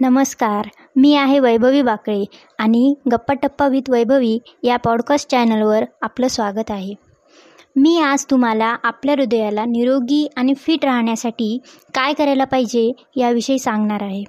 नमस्कार मी आहे वैभवी बाकळे आणि गप्पा टप्पा विथ वैभवी या पॉडकास्ट चॅनलवर आपलं स्वागत आहे. मी आज तुम्हाला आपल्या हृदयाला निरोगी आणि फिट राहण्यासाठी काय करायला पाहिजे याविषयी सांगणार आहे.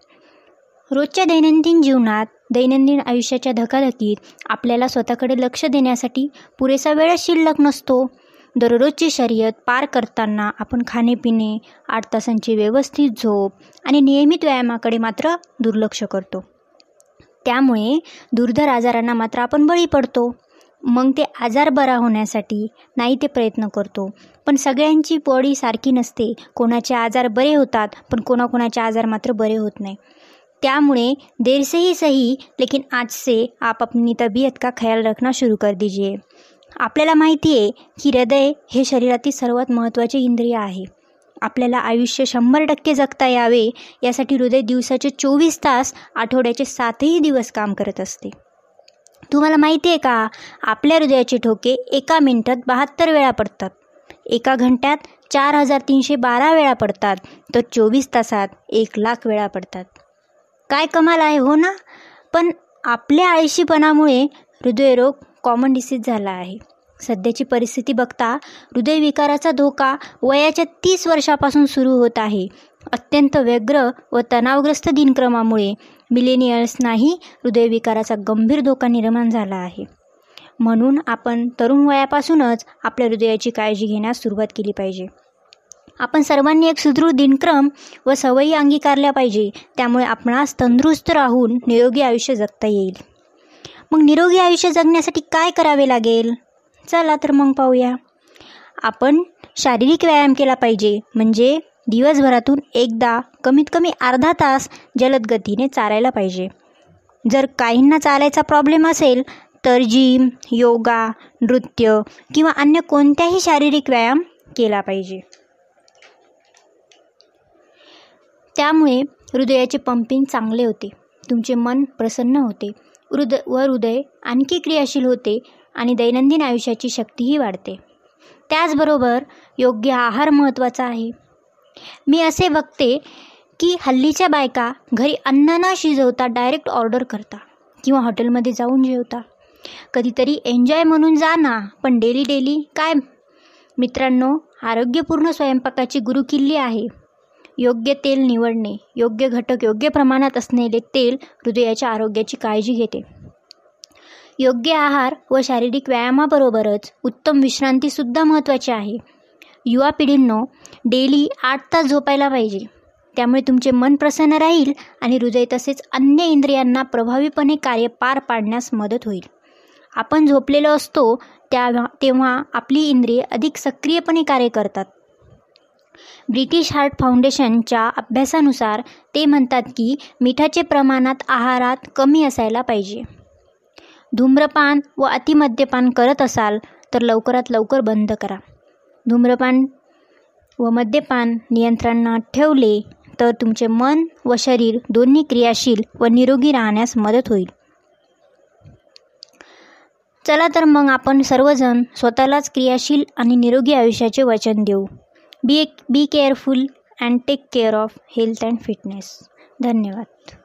रोजच्या दैनंदिन जीवनात दैनंदिन आयुष्याच्या धकाधकीत आपल्याला स्वतःकडे लक्ष देण्यासाठी पुरेसा वेळ शिल्लक नसतो दररोजची शर्यत पार करताना आपण खाणेपिणे आठ तासांची व्यवस्थित झोप आणि नियमित व्यायामाकडे मात्र दुर्लक्ष करतो. त्यामुळे दुर्धर आजारांना मात्र आपण बळी पडतो. मग ते आजार बरा होण्यासाठी नाही ते प्रयत्न करतो. पण सगळ्यांची बॉडी सारखी नसते. कोणाचे आजार बरे होतात पण कोणाकोणाचे आजार मात्र बरे होत नाही. त्यामुळे देर से ही सही लेकिन आज से आप अपनी तबीयत का ख्याल रखना शुरू कर दीजिए. आपल्याला माहिती आहे की हृदय हे शरीरातील सर्वात महत्त्वाचे इंद्रिय आहे. आपल्याला आयुष्य शंभर टक्के जगता यावे यासाठी हृदय दिवसाचे चोवीस तास आठवड्याचे सातही दिवस काम करत असते. तुम्हाला माहिती आहे का? आपल्या हृदयाचे ठोके एका मिनिटात बहात्तर वेळा पडतात. एका घंट्यात चार हजार तीनशे बारा वेळा पडतात. तर चोवीस तासात एक लाख वेळा पडतात. काय कमाल आहे हो ना? पण आपल्या आळशीपणामुळे हृदयरोग कॉमन डिसीज झाला आहे. सध्याची परिस्थिती बघता हृदयविकाराचा धोका वयाच्या तीस वर्षापासून सुरू होत आहे. अत्यंत व्यग्र व तणावग्रस्त दिनक्रमामुळे मिलेनियल्सनाही हृदयविकाराचा गंभीर धोका निर्माण झाला आहे. म्हणून आपण तरुण वयापासूनच आपल्या हृदयाची काळजी घेण्यास सुरुवात केली पाहिजे. आपण सर्वांनी एक सुदृढ दिनक्रम व सवयी अंगीकारल्या पाहिजे त्यामुळे आपणास तंदुरुस्त राहून निरोगी आयुष्य जगता येईल. मग निरोगी आयुष्य जगण्यासाठी काय करावे लागेल? चला तर मग पाहूया. आपण शारीरिक व्यायाम केला पाहिजे. म्हणजे दिवसभरातून एकदा कमीत कमी अर्धा तास जलद गतीने चालायला पाहिजे. जर काहींना चालायचा प्रॉब्लेम असेल तर जिम योगा नृत्य किंवा अन्य कोणत्याही शारीरिक व्यायाम केला पाहिजे. त्यामुळे हृदयाचे पंपिंग चांगले होते. तुमचे मन प्रसन्न होते. हृद व हृदय आणखी क्रियाशील होते आणि दैनंदिन आयुष्याची शक्तीही वाढते. त्याचबरोबर योग्य आहार महत्त्वाचा आहे. मी असे बघते की हल्लीच्या बायका घरी अन्न न शिजवता डायरेक्ट ऑर्डर करता किंवा हॉटेलमध्ये जाऊन जेवता. कधीतरी एन्जॉय म्हणून जा ना पण डेली डेली काय? मित्रांनो आरोग्यपूर्ण स्वयंपाकाची गुरुकिल्ली आहे. योग्य तेल निवडणे योग्य घटक योग्य प्रमाणात असलेले तेल हृदयाच्या आरोग्याची काळजी घेते. योग्य आहार व शारीरिक व्यायामाबरोबरच उत्तम विश्रांतीसुद्धा महत्त्वाची आहे. युवा पिढींनो डेली आठ तास झोपायला पाहिजे. त्यामुळे तुमचे मन प्रसन्न राहील आणि हृदय तसेच अन्य इंद्रियांना प्रभावीपणे कार्य पार पाडण्यास मदत होईल. आपण झोपलेलो असतो त्या तेव्हा आपली इंद्रिये अधिक सक्रियपणे कार्य करतात. ब्रिटिश हार्ट फाउंडेशनच्या अभ्यासानुसार ते म्हणतात की मिठाचे प्रमाणात आहारात कमी असायला पाहिजे. धूम्रपान व अतिमद्यपान करत असाल तर लवकरात लवकर बंद करा. धूम्रपान व मद्यपान नियंत्रणात ठेवले तर तुमचे मन व शरीर दोन्ही क्रियाशील व निरोगी राहण्यास मदत होईल. चला तर मग आपण सर्वजण स्वतःलाच क्रियाशील आणि निरोगी आयुष्याचे वचन देऊ. be be careful and take care of health and fitness धन्यवाद